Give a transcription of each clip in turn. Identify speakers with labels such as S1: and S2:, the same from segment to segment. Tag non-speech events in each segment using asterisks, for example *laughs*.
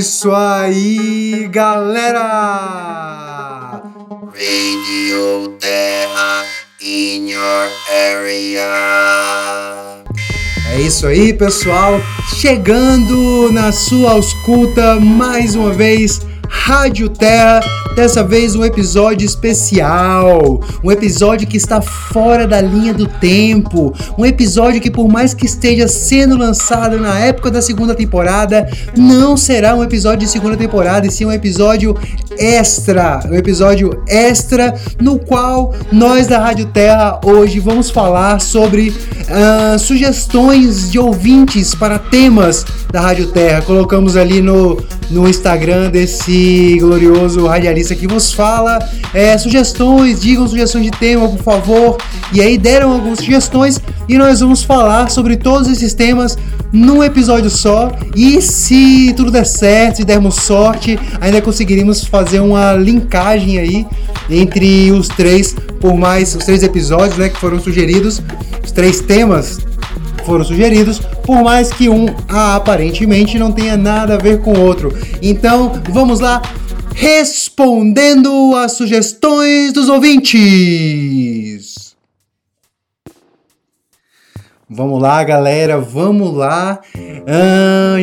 S1: isso aí, galera!
S2: Radio Terra in your area.
S1: É isso aí, pessoal. Chegando na sua ausculta mais uma vez, Rádio Terra Dessa vez um episódio especial, um episódio que está fora da linha do tempo, um episódio que por mais que esteja sendo lançado na época da segunda temporada, não será um episódio de segunda temporada, e sim um episódio extra, um episódio extra no qual nós da Rádio Terra hoje vamos falar sobre uh, sugestões de ouvintes para temas da Rádio Terra. Colocamos ali no, no Instagram desse glorioso radialista jornalista que vos fala. É, sugestões, digam sugestões de tema, por favor. E aí deram algumas sugestões e nós vamos falar sobre todos esses temas num episódio só. E se tudo der certo, se dermos sorte, ainda conseguiríamos fazer uma linkagem aí entre os três, por mais os três episódios, né, que foram sugeridos, os três temas foram sugeridos, por mais que um aparentemente não tenha nada a ver com o outro. Então, vamos lá, respondendo às sugestões dos ouvintes. Vamos lá, galera, vamos lá.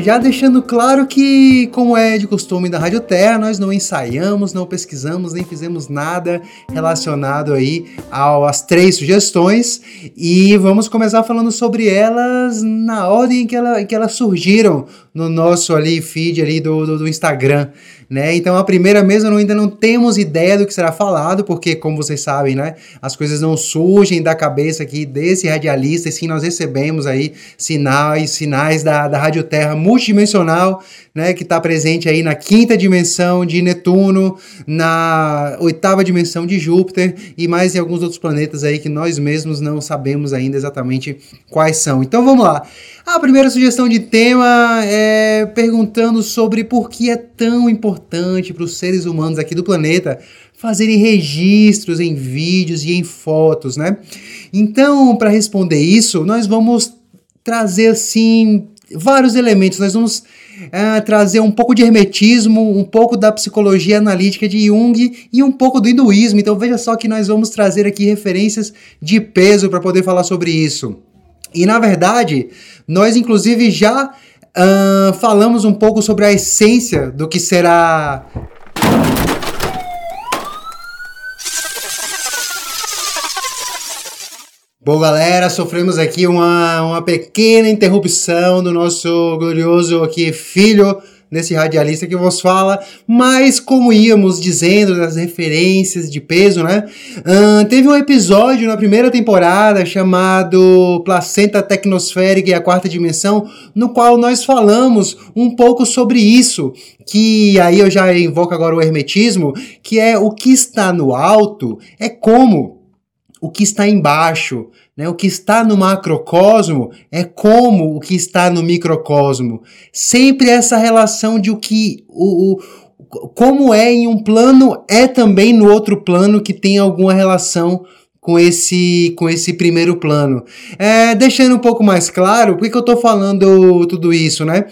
S1: Já deixando claro que, como é de costume da Rádio Terra, nós não ensaiamos, não pesquisamos, nem fizemos nada relacionado aí às três sugestões. E vamos começar falando sobre elas na ordem em que, ela, que elas surgiram no nosso ali feed ali do, do, do Instagram né? Então a primeira mesmo ainda não temos ideia do que será falado, porque como vocês sabem, né, as coisas não surgem da cabeça aqui desse radialista, e sim nós recebemos aí sinais, sinais da, da Rádio Terra multidimensional, né, que está presente aí na quinta dimensão de Netuno, na oitava dimensão de Júpiter e mais em alguns outros planetas aí que nós mesmos não sabemos ainda exatamente quais são. Então vamos lá. A primeira sugestão de tema é perguntando sobre por que é tão importante para os seres humanos aqui do planeta fazerem registros em vídeos e em fotos, né? Então, para responder isso, nós vamos trazer assim vários elementos. Nós vamos uh, trazer um pouco de hermetismo, um pouco da psicologia analítica de Jung e um pouco do hinduísmo. Então veja só que nós vamos trazer aqui referências de peso para poder falar sobre isso. E na verdade, nós inclusive já uh, falamos um pouco sobre a essência do que será Bom, galera, sofremos aqui uma, uma pequena interrupção do nosso glorioso aqui filho nesse radialista que vos fala, mas como íamos dizendo das referências de peso, né? Teve um episódio na primeira temporada chamado Placenta Tecnosférica e a Quarta Dimensão, no qual nós falamos um pouco sobre isso, que aí eu já invoco agora o hermetismo, que é o que está no alto é como o que está embaixo. Né? O que está no macrocosmo é como o que está no microcosmo. Sempre essa relação de o que. O, o, como é em um plano, é também no outro plano que tem alguma relação com esse, com esse primeiro plano. É, deixando um pouco mais claro, por que, que eu estou falando tudo isso, né?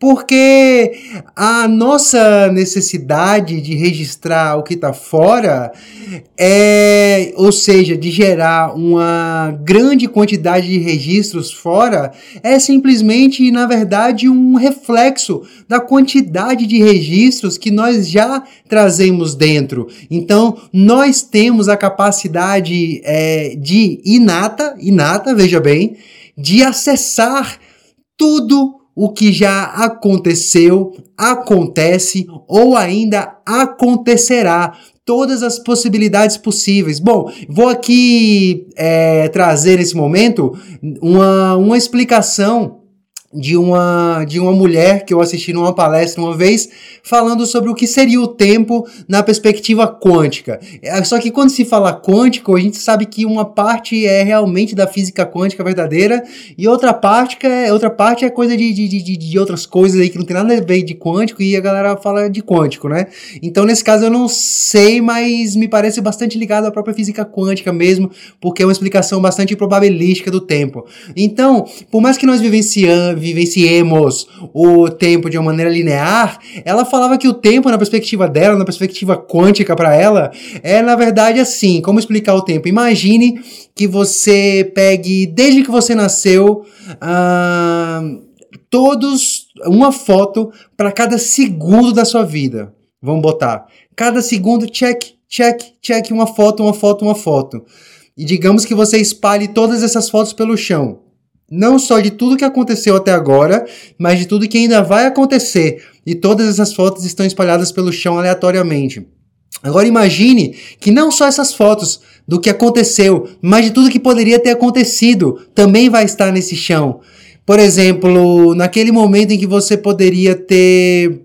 S1: Porque a nossa necessidade de registrar o que está fora é, ou seja, de gerar uma grande quantidade de registros fora, é simplesmente, na verdade, um reflexo da quantidade de registros que nós já trazemos dentro. Então, nós temos a capacidade é, de inata, inata, veja bem, de acessar tudo o que já aconteceu, acontece ou ainda acontecerá. Todas as possibilidades possíveis. Bom, vou aqui é, trazer nesse momento uma, uma explicação de uma, de uma mulher que eu assisti numa palestra uma vez, falando sobre o que seria o tempo na perspectiva quântica. É, só que quando se fala quântico, a gente sabe que uma parte é realmente da física quântica verdadeira e outra parte é, outra parte é coisa de, de, de, de outras coisas aí que não tem nada a ver de quântico e a galera fala de quântico, né? Então, nesse caso, eu não sei, mas me parece bastante ligado à própria física quântica mesmo, porque é uma explicação bastante probabilística do tempo. Então, por mais que nós vivenciamos vivenciemos o tempo de uma maneira linear, ela falava que o tempo, na perspectiva dela, na perspectiva quântica para ela, é na verdade assim. Como explicar o tempo? Imagine que você pegue, desde que você nasceu, uh, todos, uma foto para cada segundo da sua vida. Vamos botar. Cada segundo, check, check, check, uma foto, uma foto, uma foto. E digamos que você espalhe todas essas fotos pelo chão. Não só de tudo que aconteceu até agora, mas de tudo que ainda vai acontecer. E todas essas fotos estão espalhadas pelo chão aleatoriamente. Agora imagine que não só essas fotos do que aconteceu, mas de tudo que poderia ter acontecido também vai estar nesse chão. Por exemplo, naquele momento em que você poderia ter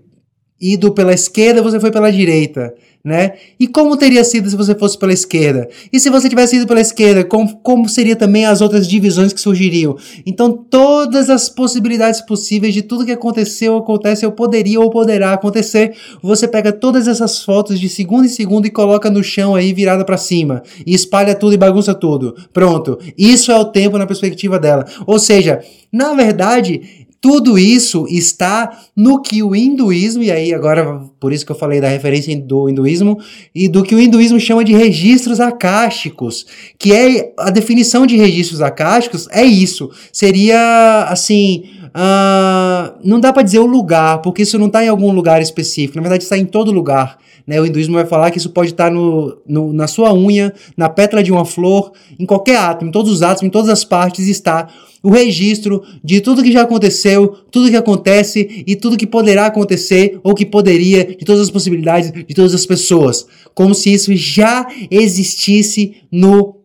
S1: ido pela esquerda, você foi pela direita né? E como teria sido se você fosse pela esquerda? E se você tivesse ido pela esquerda, como, como seria também as outras divisões que surgiriam? Então, todas as possibilidades possíveis de tudo que aconteceu, acontece, ou poderia ou poderá acontecer, você pega todas essas fotos de segundo em segundo e coloca no chão aí virada para cima e espalha tudo e bagunça tudo. Pronto. Isso é o tempo na perspectiva dela. Ou seja, na verdade, tudo isso está no que o hinduísmo, e aí agora por isso que eu falei da referência do hinduísmo, e do que o hinduísmo chama de registros acásticos, que é a definição de registros acásticos é isso. Seria assim. Uh, não dá para dizer o lugar, porque isso não está em algum lugar específico, na verdade está em todo lugar. Né? O hinduísmo vai falar que isso pode estar no, no, na sua unha, na pétala de uma flor, em qualquer átomo, em todos os átomos, em todas as partes está o registro de tudo que já aconteceu, tudo que acontece e tudo que poderá acontecer ou que poderia, de todas as possibilidades de todas as pessoas, como se isso já existisse no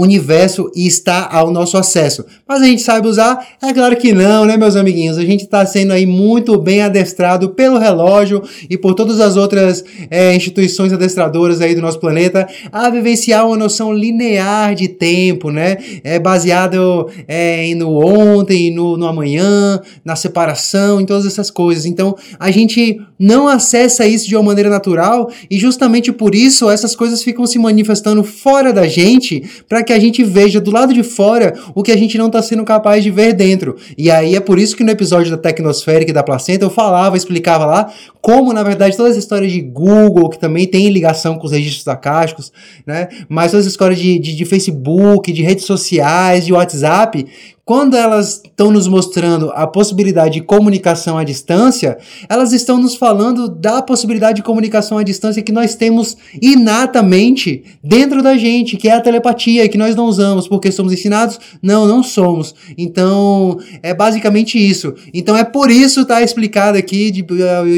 S1: universo e está ao nosso acesso. Mas a gente sabe usar? É claro que não, né, meus amiguinhos? A gente está sendo aí muito bem adestrado pelo relógio e por todas as outras é, instituições adestradoras aí do nosso planeta a vivenciar uma noção linear de tempo, né? É baseado é, no ontem, no, no amanhã, na separação, em todas essas coisas. Então, a gente não acessa isso de uma maneira natural e justamente por isso essas coisas ficam se manifestando fora da gente para que a gente veja do lado de fora o que a gente não está sendo capaz de ver dentro. E aí é por isso que no episódio da Tecnosférica e da Placenta eu falava, explicava lá como, na verdade, toda essa história de Google, que também tem ligação com os registros acásticos, né? Mas toda essa história de, de, de Facebook, de redes sociais, de WhatsApp, quando elas estão nos mostrando a possibilidade de comunicação à distância, elas estão nos falando da possibilidade de comunicação à distância que nós temos inatamente dentro da gente, que é a telepatia, que nós não usamos porque somos ensinados? Não, não somos. Então, é basicamente isso. Então, é por isso tá explicado aqui de,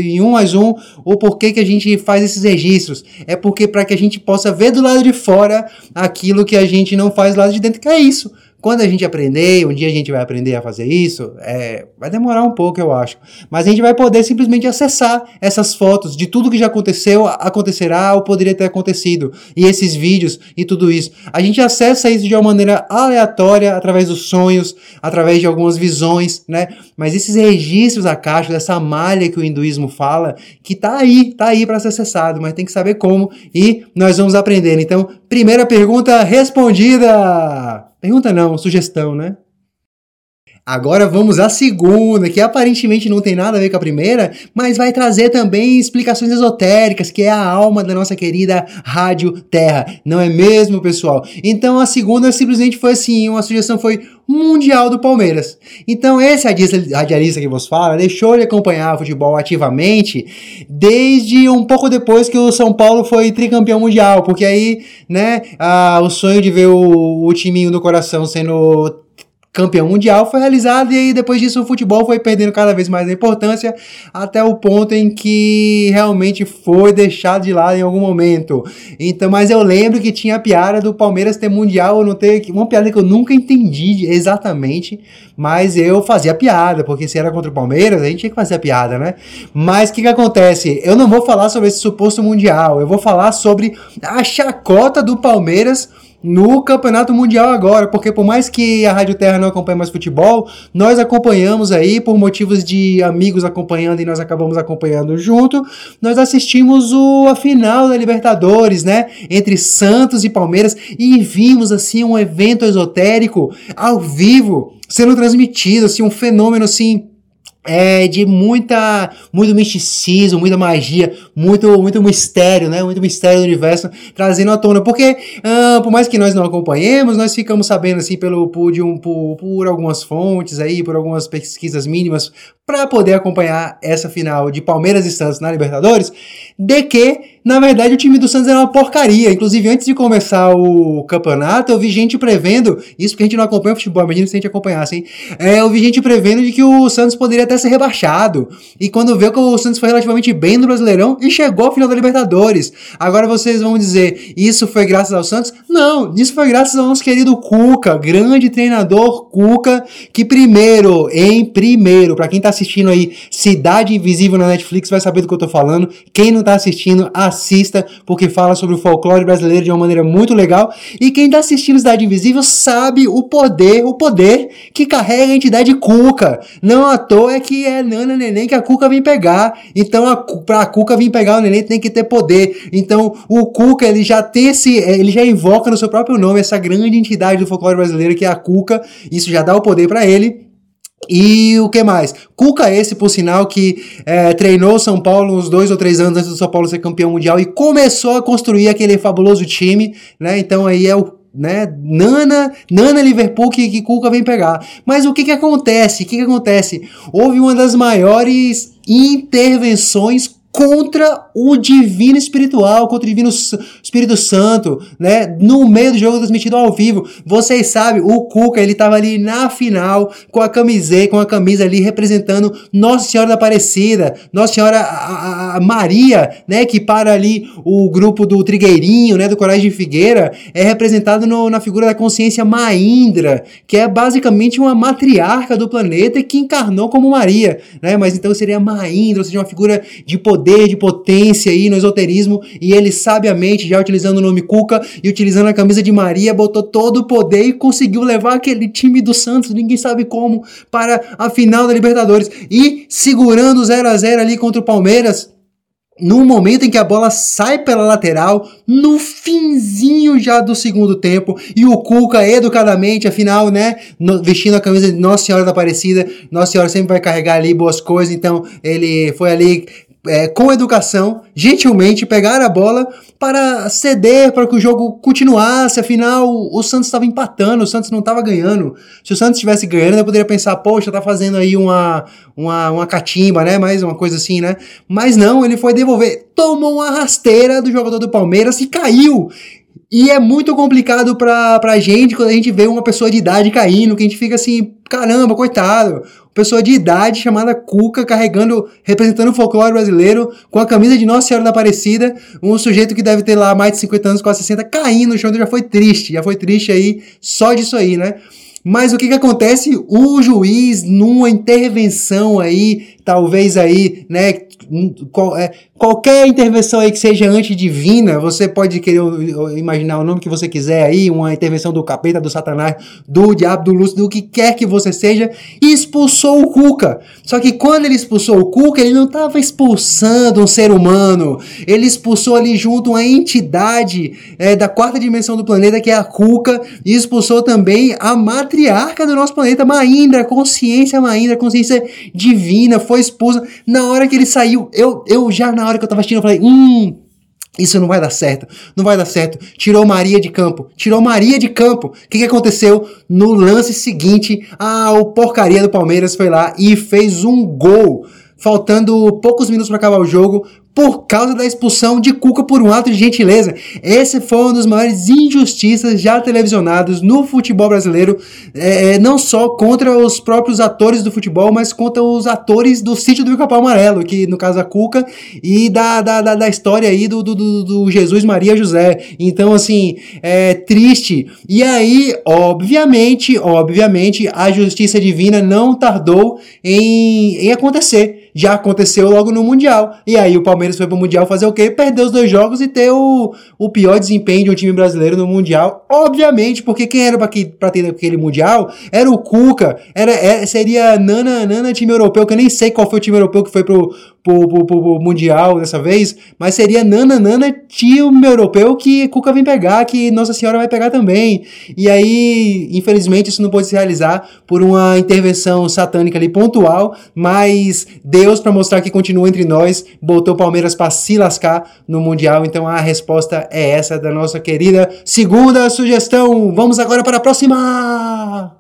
S1: em um mais um o porquê que a gente faz esses registros. É porque para que a gente possa ver do lado de fora aquilo que a gente não faz do lado de dentro, que é isso quando a gente aprender, um dia a gente vai aprender a fazer isso, é, vai demorar um pouco, eu acho. Mas a gente vai poder simplesmente acessar essas fotos de tudo que já aconteceu, acontecerá ou poderia ter acontecido. E esses vídeos e tudo isso. A gente acessa isso de uma maneira aleatória, através dos sonhos, através de algumas visões, né? Mas esses registros acásticos, essa malha que o hinduísmo fala, que tá aí, tá aí para ser acessado, mas tem que saber como e nós vamos aprendendo. Então, primeira pergunta respondida! Pergunta não, sugestão, né? Agora vamos à segunda, que aparentemente não tem nada a ver com a primeira, mas vai trazer também explicações esotéricas, que é a alma da nossa querida Rádio Terra. Não é mesmo, pessoal? Então a segunda simplesmente foi assim, uma sugestão foi Mundial do Palmeiras. Então esse radialista que vos fala deixou de acompanhar o futebol ativamente desde um pouco depois que o São Paulo foi tricampeão mundial, porque aí, né, a, o sonho de ver o, o timinho do coração sendo campeão mundial foi realizado e depois disso o futebol foi perdendo cada vez mais a importância até o ponto em que realmente foi deixado de lado em algum momento. Então, mas eu lembro que tinha a piada do Palmeiras ter mundial ou não ter, uma piada que eu nunca entendi exatamente, mas eu fazia piada, porque se era contra o Palmeiras, a gente tinha que fazer a piada, né? Mas o que que acontece? Eu não vou falar sobre esse suposto mundial, eu vou falar sobre a chacota do Palmeiras no Campeonato Mundial agora, porque por mais que a Rádio Terra não acompanhe mais futebol, nós acompanhamos aí por motivos de amigos acompanhando e nós acabamos acompanhando junto. Nós assistimos o, a final da Libertadores, né, entre Santos e Palmeiras e vimos assim um evento esotérico ao vivo sendo transmitido, assim um fenômeno assim é de muita muito misticismo, muita magia, muito muito mistério, né? Muito mistério do universo trazendo à tona, porque uh, por mais que nós não acompanhemos, nós ficamos sabendo assim pelo por, de um, por, por algumas fontes aí, por algumas pesquisas mínimas para poder acompanhar essa final de Palmeiras e Santos na Libertadores, de que, na verdade, o time do Santos era uma porcaria. Inclusive, antes de começar o campeonato, eu vi gente prevendo, isso porque a gente não acompanha o futebol, imagina se a gente acompanhasse, hein? É, eu vi gente prevendo de que o Santos poderia até ser rebaixado. E quando vê que o Santos foi relativamente bem no Brasileirão e chegou ao final da Libertadores. Agora vocês vão dizer, isso foi graças ao Santos? Não, isso foi graças ao nosso querido Cuca, grande treinador Cuca, que primeiro, em primeiro, para quem tá assistindo aí Cidade Invisível na Netflix vai saber do que eu tô falando. Quem não tá assistindo, assista, porque fala sobre o folclore brasileiro de uma maneira muito legal. E quem tá assistindo Cidade Invisível sabe o poder, o poder que carrega a entidade Cuca. Não à toa é que é Nana Neném que a Cuca vem pegar. Então, a, pra Cuca vir pegar o Neném tem que ter poder. Então, o Cuca, ele já tem esse, ele já invoca no seu próprio nome essa grande entidade do folclore brasileiro que é a Cuca. Isso já dá o poder para ele. E o que mais? Cuca esse, por sinal, que é, treinou São Paulo uns dois ou três anos antes do São Paulo ser campeão mundial e começou a construir aquele fabuloso time, né? Então aí é o né? Nana, Nana Liverpool que, que Cuca vem pegar. Mas o que que acontece? O que que acontece? Houve uma das maiores intervenções contra o divino espiritual, contra o divino Espírito Santo, né? No meio do jogo transmitido ao vivo. Vocês sabem, o Cuca, ele tava ali na final com a camiseta, com a camisa ali representando Nossa Senhora da Aparecida, Nossa Senhora a, a, a Maria, né, que para ali o grupo do Trigueirinho, né, do Coragem de Figueira, é representado no, na figura da consciência Maindra, que é basicamente uma matriarca do planeta que encarnou como Maria, né? Mas então seria Maindra, ou seja, uma figura de poder poder, de potência aí no esoterismo, e ele sabiamente, já utilizando o nome Cuca e utilizando a camisa de Maria, botou todo o poder e conseguiu levar aquele time do Santos, ninguém sabe como, para a final da Libertadores. E segurando 0 a 0 ali contra o Palmeiras, no momento em que a bola sai pela lateral, no finzinho já do segundo tempo, e o Cuca educadamente, afinal, né, no, vestindo a camisa de Nossa Senhora da Aparecida, Nossa Senhora sempre vai carregar ali boas coisas, então ele foi ali é, com educação, gentilmente pegar a bola para ceder para que o jogo continuasse. Afinal, o Santos estava empatando, o Santos não estava ganhando. Se o Santos estivesse ganhando, eu poderia pensar, poxa, tá fazendo aí uma, uma, uma catimba, né? Mais uma coisa assim, né? Mas não, ele foi devolver. Tomou uma rasteira do jogador do Palmeiras e caiu. E é muito complicado pra, pra gente quando a gente vê uma pessoa de idade caindo, que a gente fica assim, caramba, coitado pessoa de idade chamada Cuca, carregando, representando o folclore brasileiro, com a camisa de Nossa Senhora da Aparecida, um sujeito que deve ter lá mais de 50 anos, quase 60, caindo no chão, já foi triste, já foi triste aí, só disso aí, né? Mas o que que acontece? O juiz, numa intervenção aí, talvez aí, né, qual, é, qualquer intervenção aí que seja antidivina, você pode querer imaginar o nome que você quiser aí, uma intervenção do capeta, do satanás, do diabo, do lúcio, do que quer que você seja, expulsou o Cuca. Só que quando ele expulsou o Cuca, ele não estava expulsando um ser humano, ele expulsou ali junto uma entidade é, da quarta dimensão do planeta, que é a Cuca, e expulsou também a matriarca do nosso planeta, Maindra, consciência Maindra, consciência divina, foi expulsa. Na hora que ele saiu, eu, eu já na hora que eu tava assistindo, eu falei, hum, isso não vai dar certo, não vai dar certo. Tirou Maria de campo, tirou Maria de campo. O que, que aconteceu? No lance seguinte, ah, o porcaria do Palmeiras foi lá e fez um gol. Faltando poucos minutos para acabar o jogo, por causa da expulsão de Cuca por um ato de gentileza. Esse foi um dos maiores injustiças já televisionados no futebol brasileiro, é, é, não só contra os próprios atores do futebol, mas contra os atores do sítio do Capão Amarelo, que no caso a Cuca, e da, da, da, da história aí do, do, do, Jesus Maria José. Então, assim, é triste. E aí, obviamente, obviamente, a justiça divina não tardou em, em acontecer já aconteceu logo no Mundial. E aí o Palmeiras foi pro Mundial fazer o quê? Perder os dois jogos e ter o, o pior desempenho de um time brasileiro no Mundial. Obviamente, porque quem era pra, que, ter aquele Mundial era o Cuca, era, era, seria Nana, Nana time europeu, que eu nem sei qual foi o time europeu que foi pro, pro, pro, pro Mundial dessa vez, mas seria Nana, Nana time europeu que Cuca vem pegar, que Nossa Senhora vai pegar também. E aí, infelizmente, isso não pôde se realizar por uma intervenção satânica ali pontual, mas Deus, para mostrar que continua entre nós, botou o Palmeiras para se lascar no Mundial. Então a resposta é essa da nossa querida segunda sugestão. Vamos agora para a próxima!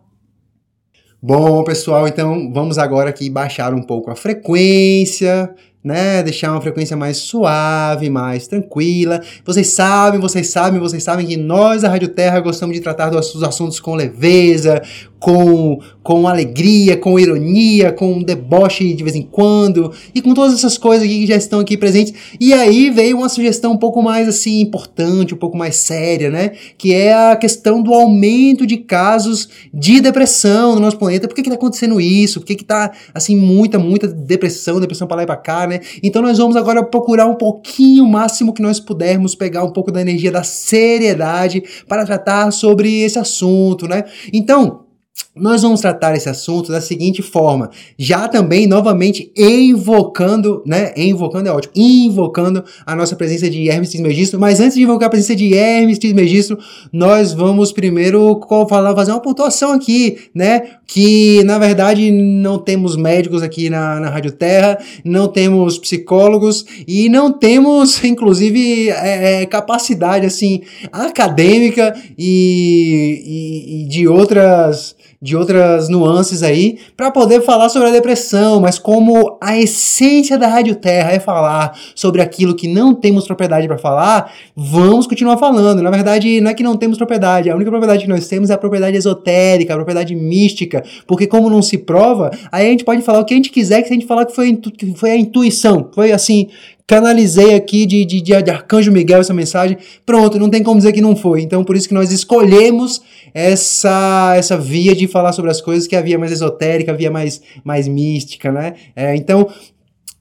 S1: Bom, pessoal, então vamos agora aqui baixar um pouco a frequência, né? Deixar uma frequência mais suave, mais tranquila. Vocês sabem, vocês sabem, vocês sabem que nós da Rádio Terra gostamos de tratar dos assuntos com leveza, com, com alegria, com ironia, com deboche de vez em quando, e com todas essas coisas que já estão aqui presentes. E aí veio uma sugestão um pouco mais assim importante, um pouco mais séria, né? Que é a questão do aumento de casos de depressão no nosso planeta. Por que que tá acontecendo isso? Por que que tá assim muita, muita depressão, depressão para lá e para cá, né? Então nós vamos agora procurar um pouquinho, o máximo que nós pudermos pegar um pouco da energia da seriedade para tratar sobre esse assunto, né? Então, nós vamos tratar esse assunto da seguinte forma, já também novamente invocando, né? Invocando é ótimo, invocando a nossa presença de Hermes Trismegisto. Mas antes de invocar a presença de Hermes Trismegisto, nós vamos primeiro falar, fazer uma pontuação aqui, né? Que na verdade não temos médicos aqui na, na Rádio Terra, não temos psicólogos e não temos, *laughs* inclusive, é, é, capacidade assim acadêmica e, e, e de outras de outras nuances aí para poder falar sobre a depressão, mas como a essência da Rádio Terra é falar sobre aquilo que não temos propriedade para falar, vamos continuar falando. Na verdade, não é que não temos propriedade, a única propriedade que nós temos é a propriedade esotérica, a propriedade mística, porque como não se prova, aí a gente pode falar o que a gente quiser, que se a gente falar que foi, que foi a intuição, foi assim, canalizei aqui de, de, de, Arcanjo Miguel essa mensagem. Pronto, não tem como dizer que não foi. Então, por isso que nós escolhemos essa, essa via de falar sobre as coisas, que é a via mais esotérica, a via mais, mais mística, né? É, então,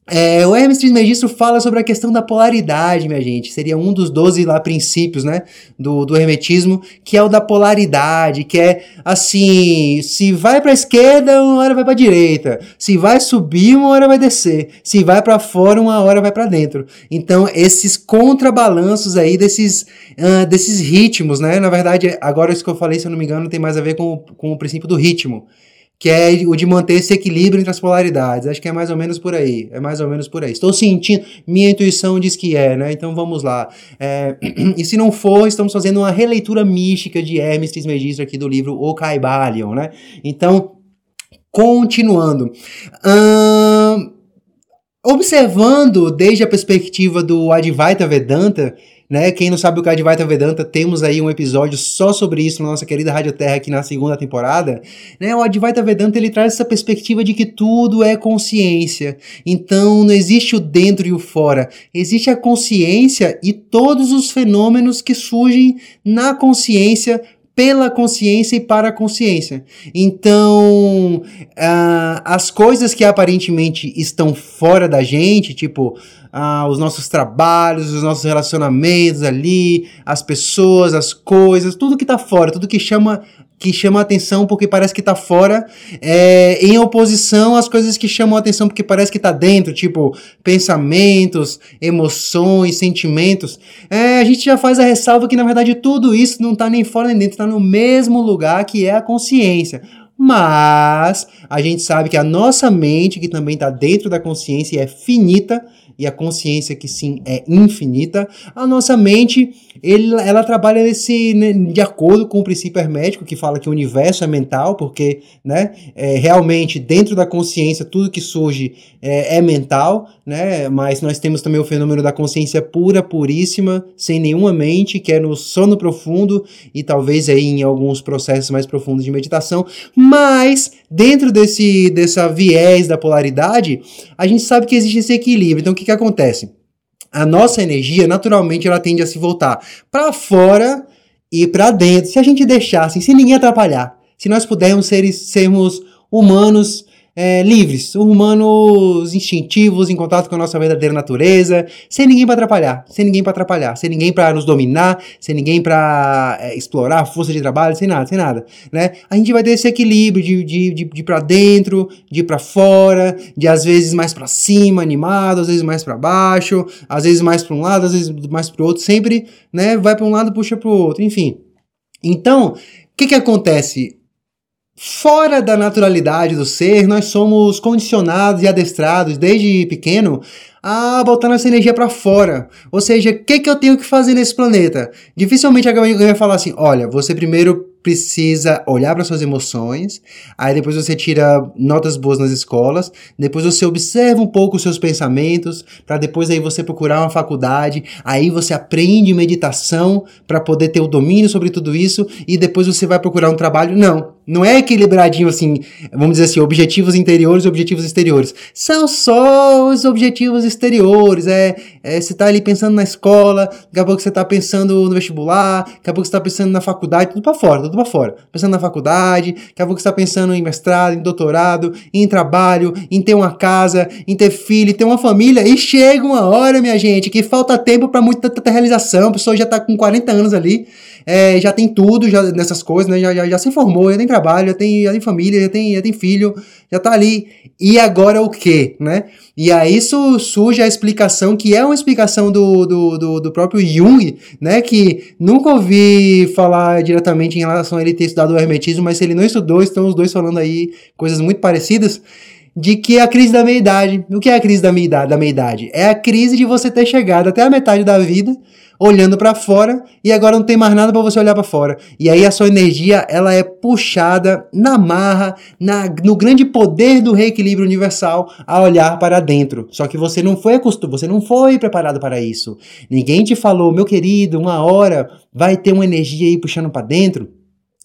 S1: é, o Hermes Trismegisto fala sobre a questão da polaridade, minha gente. Seria um dos 12 lá princípios, né, do, do hermetismo, que é o da polaridade, que é assim, se vai para esquerda, uma hora vai para direita. Se vai subir, uma hora vai descer. Se vai para fora, uma hora vai para dentro. Então, esses contrabalanços aí desses, uh, desses ritmos, né? Na verdade, agora isso que eu falei, se eu não me engano, tem mais a ver com, com o princípio do ritmo que é o de manter esse equilíbrio entre as polaridades. Acho que é mais ou menos por aí. É mais ou menos por aí. Estou sentindo, minha intuição diz que é, né? Então vamos lá. É, *clears throat* e se não for, estamos fazendo uma releitura mística de Hermes Trismegisto aqui do livro O Caibalion, né? Então, continuando. Hum, observando desde a perspectiva do Advaita Vedanta, né? Quem não sabe o que é Advaita Vedanta, temos aí um episódio só sobre isso na nossa querida Rádio Terra aqui na segunda temporada. Né? O Advaita Vedanta ele traz essa perspectiva de que tudo é consciência. Então não existe o dentro e o fora. Existe a consciência e todos os fenômenos que surgem na consciência pela consciência e para a consciência. Então, uh, as coisas que aparentemente estão fora da gente, tipo ah, os nossos trabalhos, os nossos relacionamentos ali, as pessoas, as coisas, tudo que tá fora, tudo que chama que chama atenção porque parece que tá fora, é, em oposição às coisas que chamam atenção porque parece que tá dentro, tipo pensamentos, emoções, sentimentos. É, a gente já faz a ressalva que na verdade tudo isso não tá nem fora nem dentro, tá no mesmo lugar que é a consciência. Mas a gente sabe que a nossa mente, que também está dentro da consciência e é finita, e a consciência que sim é infinita, a nossa mente ele, ela trabalha nesse, né, de acordo com o princípio hermético que fala que o universo é mental, porque né, é, realmente dentro da consciência tudo que surge é, é, mental, né, mas nós temos também o fenômeno da consciência pura, puríssima, sem nenhuma mente, que é no sono profundo e talvez aí em alguns processos mais profundos de meditação, mas dentro desse dessa viés da polaridade, a gente sabe que existe esse equilíbrio. Então o que, que acontece? A nossa energia, naturalmente, ela tende a se voltar para fora e para dentro, se a gente deixasse, sem ninguém atrapalhar. Se nós pudermos ser, sermos humanos é, livres, humanos instintivos, em contato com a nossa verdadeira natureza, sem ninguém para atrapalhar, sem ninguém para atrapalhar, sem ninguém para nos dominar, sem ninguém para é, explorar a força de trabalho, sem nada, sem nada, né? A gente vai ter esse equilíbrio de, de, de, de para dentro, de para fora, de às vezes mais para cima, animado, às vezes mais para baixo, às vezes mais para um lado, às vezes mais para o outro, sempre, né? Vai para um lado, puxa para o outro, enfim. Então, o que que acontece? Fora da naturalidade do ser, nós somos condicionados e adestrados desde pequeno a botar nossa energia para fora. Ou seja, o que, que eu tenho que fazer nesse planeta? Dificilmente alguém vai falar assim: olha, você primeiro precisa olhar para suas emoções, aí depois você tira notas boas nas escolas, depois você observa um pouco os seus pensamentos, para depois aí você procurar uma faculdade, aí você aprende meditação para poder ter o domínio sobre tudo isso e depois você vai procurar um trabalho. Não, não é equilibradinho assim, vamos dizer assim, objetivos interiores e objetivos exteriores. São só os objetivos exteriores, é, é você tá ali pensando na escola, daqui a pouco você tá pensando no vestibular, daqui a pouco você tá pensando na faculdade, tudo para fora tudo pra fora. Pensando na faculdade, daqui a pouco você está pensando em mestrado, em doutorado, em trabalho, em ter uma casa, em ter filho, em ter uma família. E chega uma hora, minha gente, que falta tempo para muita realização. A pessoa já está com 40 anos ali, é, já tem tudo já nessas coisas, né? Já, já, já, se formou, já tem trabalho, já tem, já tem família, já tem, já tem filho, já está ali. E agora o quê, né? E aí isso surge a explicação, que é uma explicação do, do, do, do próprio Jung, né? Que nunca ouvi falar diretamente em relação a ele ter estudado o hermetismo, mas se ele não estudou, estão os dois falando aí coisas muito parecidas de que é a crise da meia-idade. O que é a crise da meia-idade? Da meia-idade? É a crise de você ter chegado até a metade da vida olhando para fora e agora não tem mais nada para você olhar para fora. E aí a sua energia, ela é puxada na marra, na, no grande poder do reequilíbrio universal a olhar para dentro. Só que você não foi acostumado, você não foi preparado para isso. Ninguém te falou, meu querido, uma hora vai ter uma energia aí puxando para dentro.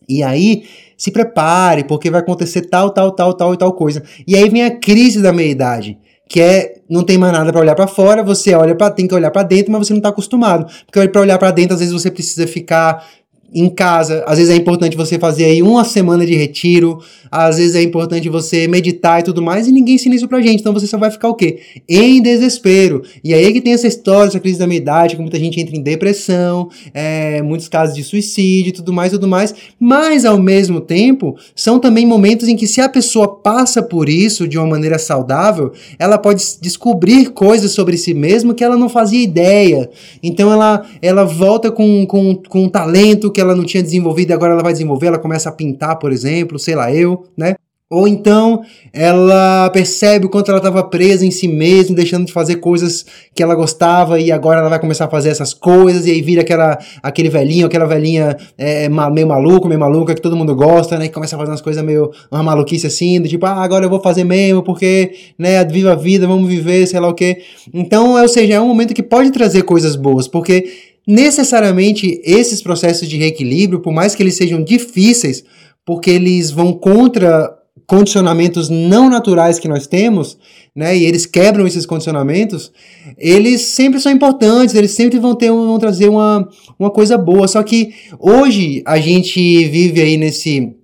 S1: E aí, se prepare, porque vai acontecer tal, tal, tal, tal e tal coisa. E aí vem a crise da meia-idade que é não tem mais nada para olhar para fora, você olha para tem que olhar para dentro, mas você não está acostumado. Porque para olhar para dentro, às vezes você precisa ficar em casa. Às vezes é importante você fazer aí uma semana de retiro, às vezes é importante você meditar e tudo mais, e ninguém ensina isso pra gente. Então você só vai ficar o quê? Em desespero. E aí é que tem essa história, essa crise da meia-idade, que muita gente entra em depressão, é, muitos casos de suicídio e tudo mais, tudo mais. Mas ao mesmo tempo, são também momentos em que se a pessoa passa por isso de uma maneira saudável, ela pode descobrir coisas sobre si mesma que ela não fazia ideia. Então ela, ela volta com, com, com um talento que ela não tinha desenvolvido e agora ela vai desenvolver, ela começa a pintar, por exemplo, sei lá, eu, né? Ou então ela percebe o quanto ela estava presa em si mesma, deixando de fazer coisas que ela gostava e agora ela vai começar a fazer essas coisas e aí vira aquela, aquele velhinho, aquela velhinha é, meio maluco, meio maluca que todo mundo gosta, né? Que começa a fazer umas coisas meio uma maluquice assim, do tipo, ah, agora eu vou fazer mesmo porque, né, viva a vida, vamos viver, sei lá o quê. Então, ou seja, é um momento que pode trazer coisas boas, porque necessariamente esses processos de reequilíbrio, por mais que eles sejam difíceis, porque eles vão contra condicionamentos não naturais que nós temos, né, e eles quebram esses condicionamentos, eles sempre são importantes, eles sempre vão ter vão trazer uma, uma coisa boa. Só que hoje a gente vive aí nesse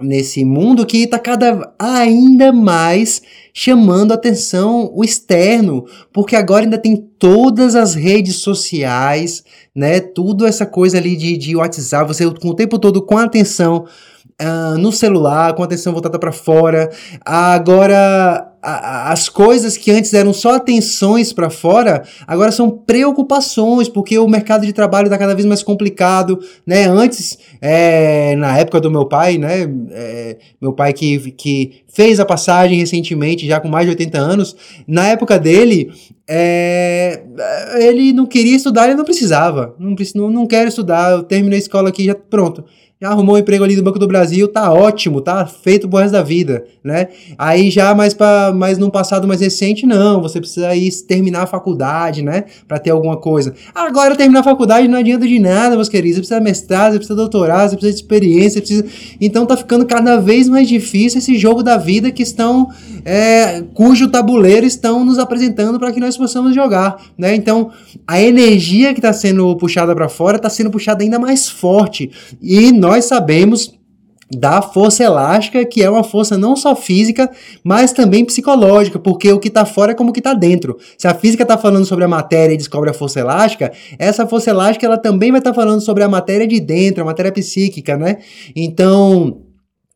S1: nesse mundo que está cada ainda mais chamando atenção o externo, porque agora ainda tem todas as redes sociais, né? Tudo essa coisa ali de, de WhatsApp, você com o tempo todo com atenção uh, no celular, com atenção voltada para fora. Agora as coisas que antes eram só atenções para fora, agora são preocupações, porque o mercado de trabalho está cada vez mais complicado, né? Antes, é, na época do meu pai, né? É, meu pai que, que fez a passagem recentemente, já com mais de 80 anos, na época dele, é, ele não queria estudar, ele não precisava. Não, não, não quero estudar, eu terminei a escola aqui, já pronto arrumou um emprego ali no Banco do Brasil, tá ótimo, tá feito pro resto da vida, né? Aí já mais para mais num passado mais recente, não, você precisa ir terminar a faculdade, né, para ter alguma coisa. Agora terminar a faculdade não adianta de nada, meus queridos, você precisa mestrado, você precisa doutorado, você precisa de experiência, precisa... então tá ficando cada vez mais difícil esse jogo da vida que estão é, cujo tabuleiro estão nos apresentando para que nós possamos jogar, né? Então, a energia que está sendo puxada para fora está sendo puxada ainda mais forte e nós sabemos da força elástica, que é uma força não só física, mas também psicológica, porque o que está fora é como o que está dentro. Se a física está falando sobre a matéria e descobre a força elástica, essa força elástica ela também vai estar tá falando sobre a matéria de dentro, a matéria psíquica, né? Então,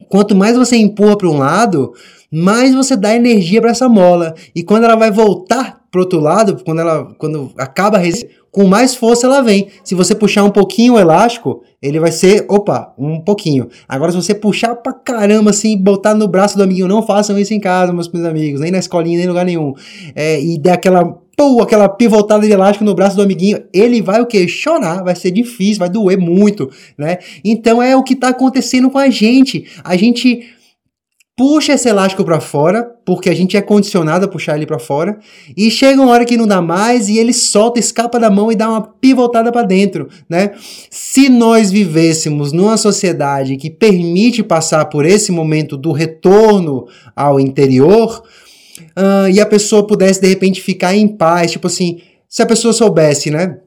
S1: quanto mais você empurra para um lado, mais você dá energia para essa mola. E quando ela vai voltar pro outro lado, quando ela quando acaba a com mais força ela vem. Se você puxar um pouquinho o elástico, ele vai ser, opa, um pouquinho. Agora, se você puxar pra caramba, assim, botar no braço do amiguinho, não façam isso em casa, meus, amigos, nem na escolinha, nem em lugar nenhum. É, e der aquela, pô, aquela pivotada de elástico no braço do amiguinho, ele vai o quê? Chorar, vai ser difícil, vai doer muito, né? Então é o que tá acontecendo com a gente. A gente puxa esse elástico para fora, porque a gente é condicionado a puxar ele para fora, e chega uma hora que não dá mais e ele solta, escapa da mão e dá uma pivotada para dentro, né? Se nós vivêssemos numa sociedade que permite passar por esse momento do retorno ao interior, uh, e a pessoa pudesse de repente ficar em paz, tipo assim, se a pessoa soubesse, né?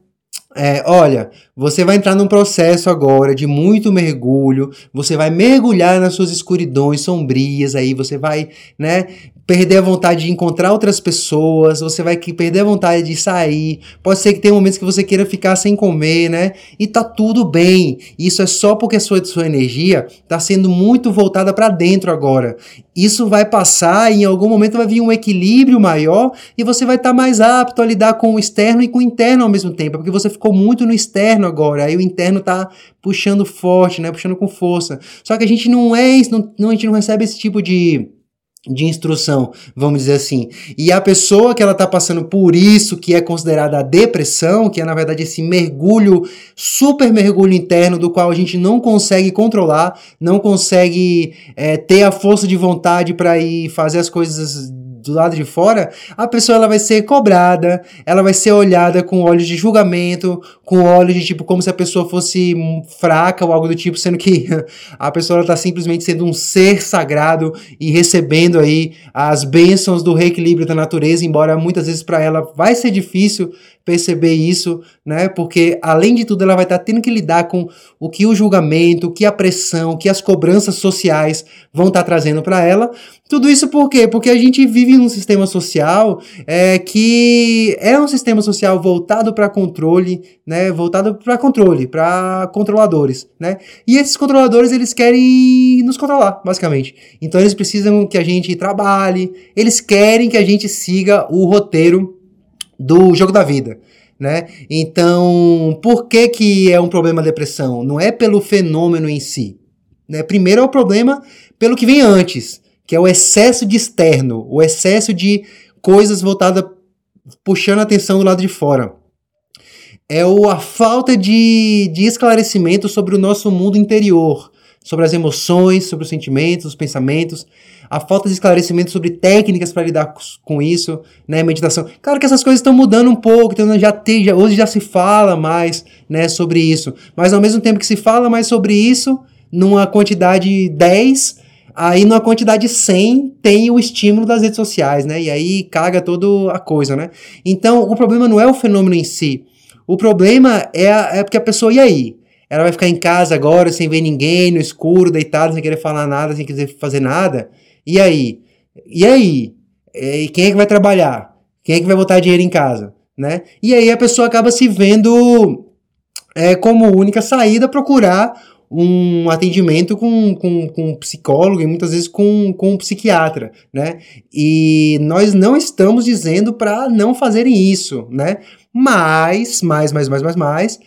S1: É, olha, você vai entrar num processo agora de muito mergulho, você vai mergulhar nas suas escuridões sombrias, aí você vai, né, perder a vontade de encontrar outras pessoas, você vai perder a vontade de sair. Pode ser que tenha momentos que você queira ficar sem comer, né? E tá tudo bem. Isso é só porque a sua, sua energia tá sendo muito voltada para dentro agora. Isso vai passar e em algum momento vai vir um equilíbrio maior e você vai estar tá mais apto a lidar com o externo e com o interno ao mesmo tempo, porque você ficou muito no externo agora. Aí o interno tá puxando forte, né? Puxando com força. Só que a gente não é não, a gente não recebe esse tipo de de instrução, vamos dizer assim. E a pessoa que ela está passando por isso, que é considerada a depressão, que é na verdade esse mergulho, super mergulho interno, do qual a gente não consegue controlar, não consegue é, ter a força de vontade para ir fazer as coisas do lado de fora, a pessoa ela vai ser cobrada, ela vai ser olhada com olhos de julgamento, com olhos de tipo como se a pessoa fosse fraca ou algo do tipo, sendo que *laughs* a pessoa está simplesmente sendo um ser sagrado e recebendo aí as bênçãos do reequilíbrio da natureza, embora muitas vezes para ela vai ser difícil perceber isso, né? Porque além de tudo ela vai estar tá tendo que lidar com o que o julgamento, o que a pressão, o que as cobranças sociais vão estar tá trazendo para ela. Tudo isso por quê? Porque a gente vive num sistema social é, que é um sistema social voltado para controle, né? Voltado para controle, para controladores, né? E esses controladores eles querem nos controlar, basicamente. Então eles precisam que a gente trabalhe, eles querem que a gente siga o roteiro do jogo da vida. Né? Então, por que, que é um problema a depressão? Não é pelo fenômeno em si. Né? Primeiro é o problema pelo que vem antes, que é o excesso de externo, o excesso de coisas voltadas, puxando a atenção do lado de fora. É o, a falta de, de esclarecimento sobre o nosso mundo interior, sobre as emoções, sobre os sentimentos, os pensamentos a falta de esclarecimento sobre técnicas para lidar com isso, né, meditação. Claro que essas coisas estão mudando um pouco, então já já, hoje já se fala mais, né, sobre isso, mas ao mesmo tempo que se fala mais sobre isso, numa quantidade 10, aí numa quantidade 100 tem o estímulo das redes sociais, né, e aí caga toda a coisa, né. Então, o problema não é o fenômeno em si, o problema é, é porque a pessoa, e aí? Ela vai ficar em casa agora sem ver ninguém, no escuro, deitado, sem querer falar nada, sem querer fazer nada? E aí? E aí? E quem é que vai trabalhar? Quem é que vai botar dinheiro em casa? Né? E aí a pessoa acaba se vendo é, como única saída procurar um atendimento com, com, com um psicólogo e muitas vezes com, com um psiquiatra, né? E nós não estamos dizendo para não fazerem isso, né? Mas, mais, mais, mais, mais, mais,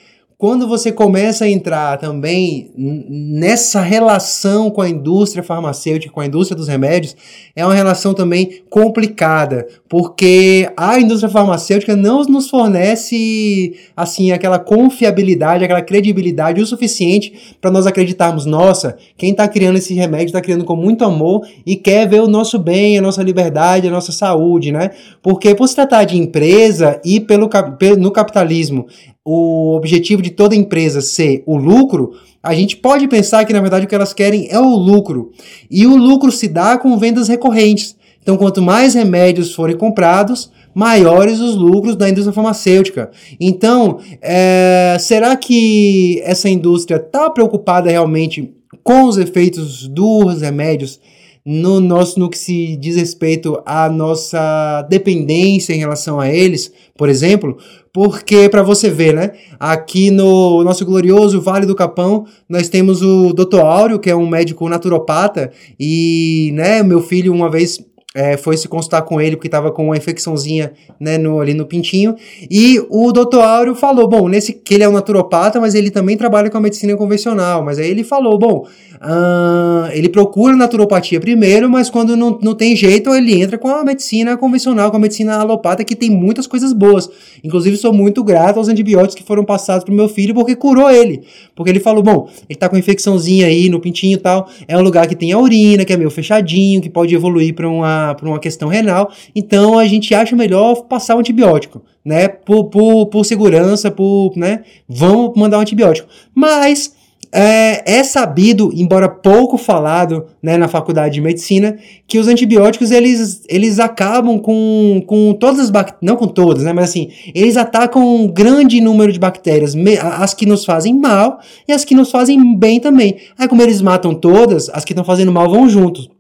S1: quando você começa a entrar também nessa relação com a indústria farmacêutica, com a indústria dos remédios, é uma relação também complicada, porque a indústria farmacêutica não nos fornece assim aquela confiabilidade, aquela credibilidade o suficiente para nós acreditarmos, nossa, quem está criando esse remédio está criando com muito amor e quer ver o nosso bem, a nossa liberdade, a nossa saúde, né? Porque por se tratar de empresa e pelo no capitalismo o objetivo de toda empresa ser o lucro, a gente pode pensar que na verdade o que elas querem é o lucro. E o lucro se dá com vendas recorrentes. Então, quanto mais remédios forem comprados, maiores os lucros da indústria farmacêutica. Então, é, será que essa indústria está preocupada realmente com os efeitos dos remédios no nosso no que se diz respeito à nossa dependência em relação a eles, por exemplo, porque para você ver, né, aqui no nosso glorioso Vale do Capão, nós temos o Dr. Áureo, que é um médico naturopata e, né, meu filho uma vez é, foi se consultar com ele porque estava com uma infecçãozinha né, no, ali no pintinho. E o doutor Áureo falou: bom, nesse que ele é um naturopata, mas ele também trabalha com a medicina convencional. Mas aí ele falou: bom, uh, ele procura naturopatia primeiro, mas quando não, não tem jeito, ele entra com a medicina convencional, com a medicina alopata, que tem muitas coisas boas. Inclusive, sou muito grato aos antibióticos que foram passados pro meu filho porque curou ele. Porque ele falou: bom, ele tá com infecçãozinha aí no pintinho e tal. É um lugar que tem a urina, que é meio fechadinho, que pode evoluir para uma por uma questão renal, então a gente acha melhor passar o antibiótico, né? Por, por, por segurança, por, né? Vamos mandar um antibiótico. Mas é, é, sabido, embora pouco falado né, na faculdade de medicina, que os antibióticos eles, eles acabam com, com todas as bactérias, não com todas, né, mas assim, eles atacam um grande número de bactérias, as que nos fazem mal e as que nos fazem bem também. Aí, como eles matam todas, as que estão fazendo mal vão juntos.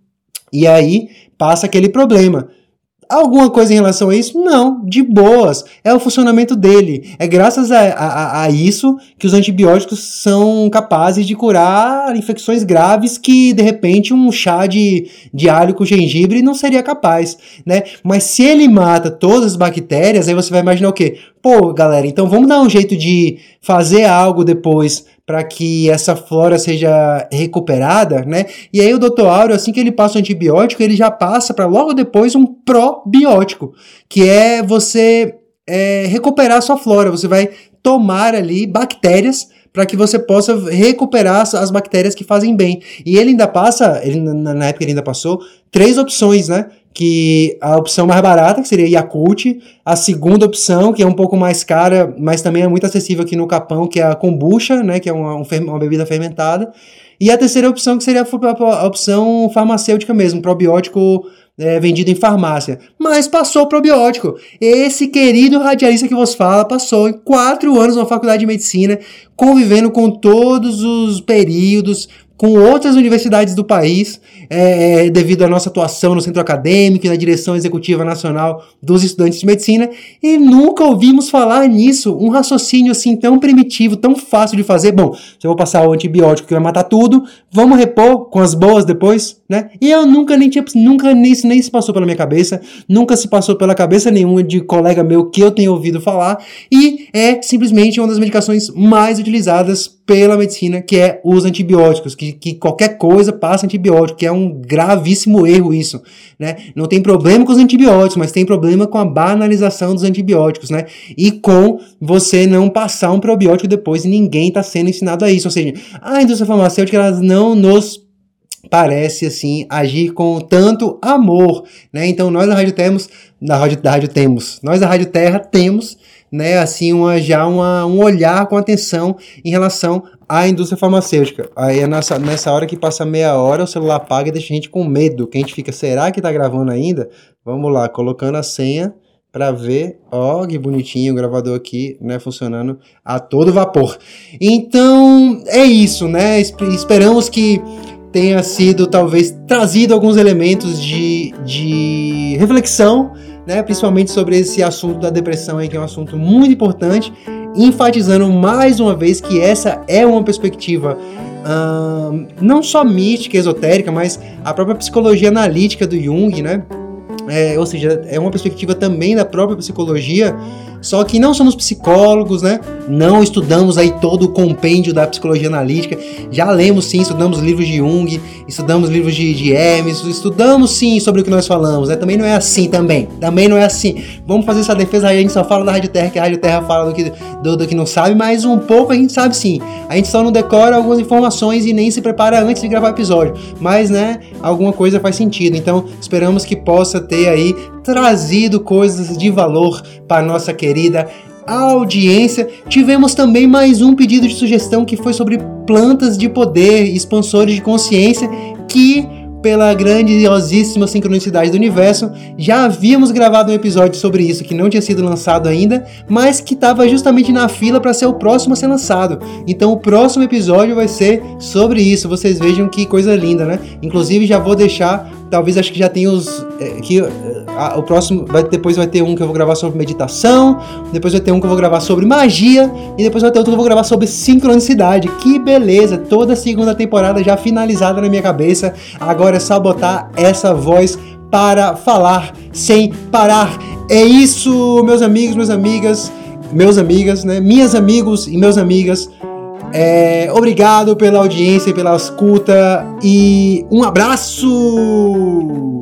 S1: E aí passa aquele problema. Alguma coisa em relação a isso? Não, de boas. É o funcionamento dele. É graças a, a, a, isso que os antibióticos são capazes de curar infecções graves que, de repente, um chá de, de alho com gengibre não seria capaz, né? Mas se ele mata todas as bactérias, aí você vai imaginar o quê? Pô, galera, então vamos dar um jeito de fazer algo depois para que essa flora seja recuperada, né? E aí o Dr. Áureo, assim que ele passa o antibiótico, ele já passa para logo depois um probiótico, que é você é, recuperar a sua flora. Você vai tomar ali bactérias para que você possa recuperar as bactérias que fazem bem. E ele ainda passa, ele, na época ele ainda passou, três opções, né? Que a opção mais barata, que seria Yakult, a segunda opção, que é um pouco mais cara, mas também é muito acessível aqui no Capão, que é a kombucha, né, que é uma, uma bebida fermentada, e a terceira opção, que seria a opção farmacêutica mesmo, probiótico é, vendido em farmácia. Mas passou o probiótico. Esse querido radialista que vos fala passou em quatro anos na faculdade de medicina, convivendo com todos os períodos, com outras universidades do país, é, é, devido à nossa atuação no centro acadêmico e na direção executiva nacional dos estudantes de medicina, e nunca ouvimos falar nisso, um raciocínio assim tão primitivo, tão fácil de fazer. Bom, se eu vou passar o antibiótico que vai matar tudo, vamos repor com as boas depois, né? E eu nunca nem tinha, nunca nem, nem se passou pela minha cabeça, nunca se passou pela cabeça nenhuma de colega meu que eu tenha ouvido falar, e é simplesmente uma das medicações mais utilizadas pela medicina, que é os antibióticos, que, que qualquer coisa passa antibiótico, que é um gravíssimo erro isso, né? Não tem problema com os antibióticos, mas tem problema com a banalização dos antibióticos, né? E com você não passar um probiótico depois e ninguém está sendo ensinado a isso, ou seja, a indústria farmacêutica elas não nos parece assim agir com tanto amor, né? Então nós da Rádio Temos, da Rádio, da Rádio Temos, nós da Rádio Terra temos né, assim, uma, já uma, um olhar com atenção em relação à indústria farmacêutica. Aí é nessa, nessa hora que passa meia hora, o celular apaga e deixa a gente com medo, que a gente fica, será que tá gravando ainda? Vamos lá, colocando a senha para ver, ó, que bonitinho o gravador aqui, né, funcionando a todo vapor. Então, é isso, né? Esperamos que tenha sido talvez trazido alguns elementos de, de reflexão né, principalmente sobre esse assunto da depressão aí, que é um assunto muito importante, enfatizando mais uma vez que essa é uma perspectiva não só mística, esotérica, mas a própria psicologia analítica do Jung, né? É, ou seja, é uma perspectiva também da própria psicologia só que não somos psicólogos, né? Não estudamos aí todo o compêndio da psicologia analítica. Já lemos sim, estudamos livros de Jung, estudamos livros de, de Hermes, estudamos sim sobre o que nós falamos, né? Também não é assim também. Também não é assim. Vamos fazer essa defesa aí, a gente só fala da Rádio Terra, que a Rádio Terra fala do que, do, do que não sabe, mas um pouco a gente sabe sim. A gente só não decora algumas informações e nem se prepara antes de gravar o episódio. Mas, né, alguma coisa faz sentido. Então, esperamos que possa ter aí trazido coisas de valor para nossa querida audiência. Tivemos também mais um pedido de sugestão que foi sobre plantas de poder, expansores de consciência, que pela grandiosíssima sincronicidade do universo. Já havíamos gravado um episódio sobre isso que não tinha sido lançado ainda, mas que estava justamente na fila para ser o próximo a ser lançado. Então o próximo episódio vai ser sobre isso. Vocês vejam que coisa linda, né? Inclusive já vou deixar, talvez acho que já tem os é, que a, o próximo vai depois vai ter um que eu vou gravar sobre meditação, depois vai ter um que eu vou gravar sobre magia e depois vai ter outro que eu vou gravar sobre sincronicidade. Que beleza! Toda a segunda temporada já finalizada na minha cabeça. Agora é só botar essa voz para falar sem parar. É isso, meus amigos, minhas amigas, meus amigas, né? Minhas amigos e meus amigas. É, obrigado pela audiência, pela escuta e um abraço!